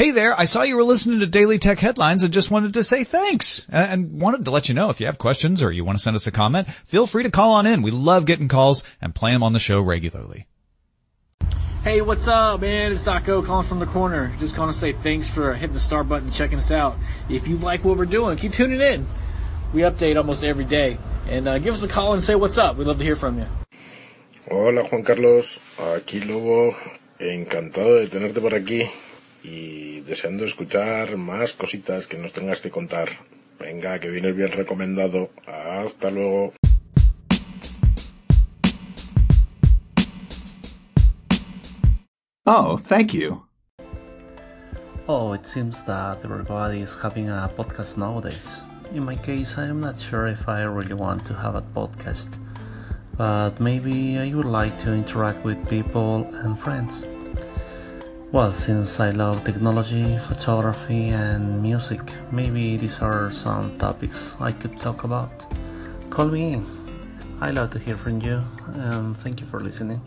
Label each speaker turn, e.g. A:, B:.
A: Hey there, I saw you were listening to Daily Tech Headlines and just wanted to say thanks. And wanted to let you know if you have questions or you want to send us a comment, feel free to call on in. We love getting calls and play them on the show regularly.
B: Hey, what's up, man? It's Doc O calling from the corner. Just going to say thanks for hitting the star button and checking us out. If you like what we're doing, keep tuning in. We update almost every day. And uh, give us a call and say what's up. We'd love to hear from you.
C: Hola Juan Carlos, aquí Lobo, encantado de tenerte por aquí y deseando escuchar más cositas que nos tengas que contar. Venga, que vienes bien recomendado. Hasta luego.
D: Oh, thank you.
E: Oh, it seems that everybody is having a podcast nowadays. In my case, I am not sure if I really want to have a podcast, but maybe I would like to interact with people and friends. Well, since I love technology, photography, and music, maybe these are some topics I could talk about. Call me in. I love to hear from you, and thank you for listening.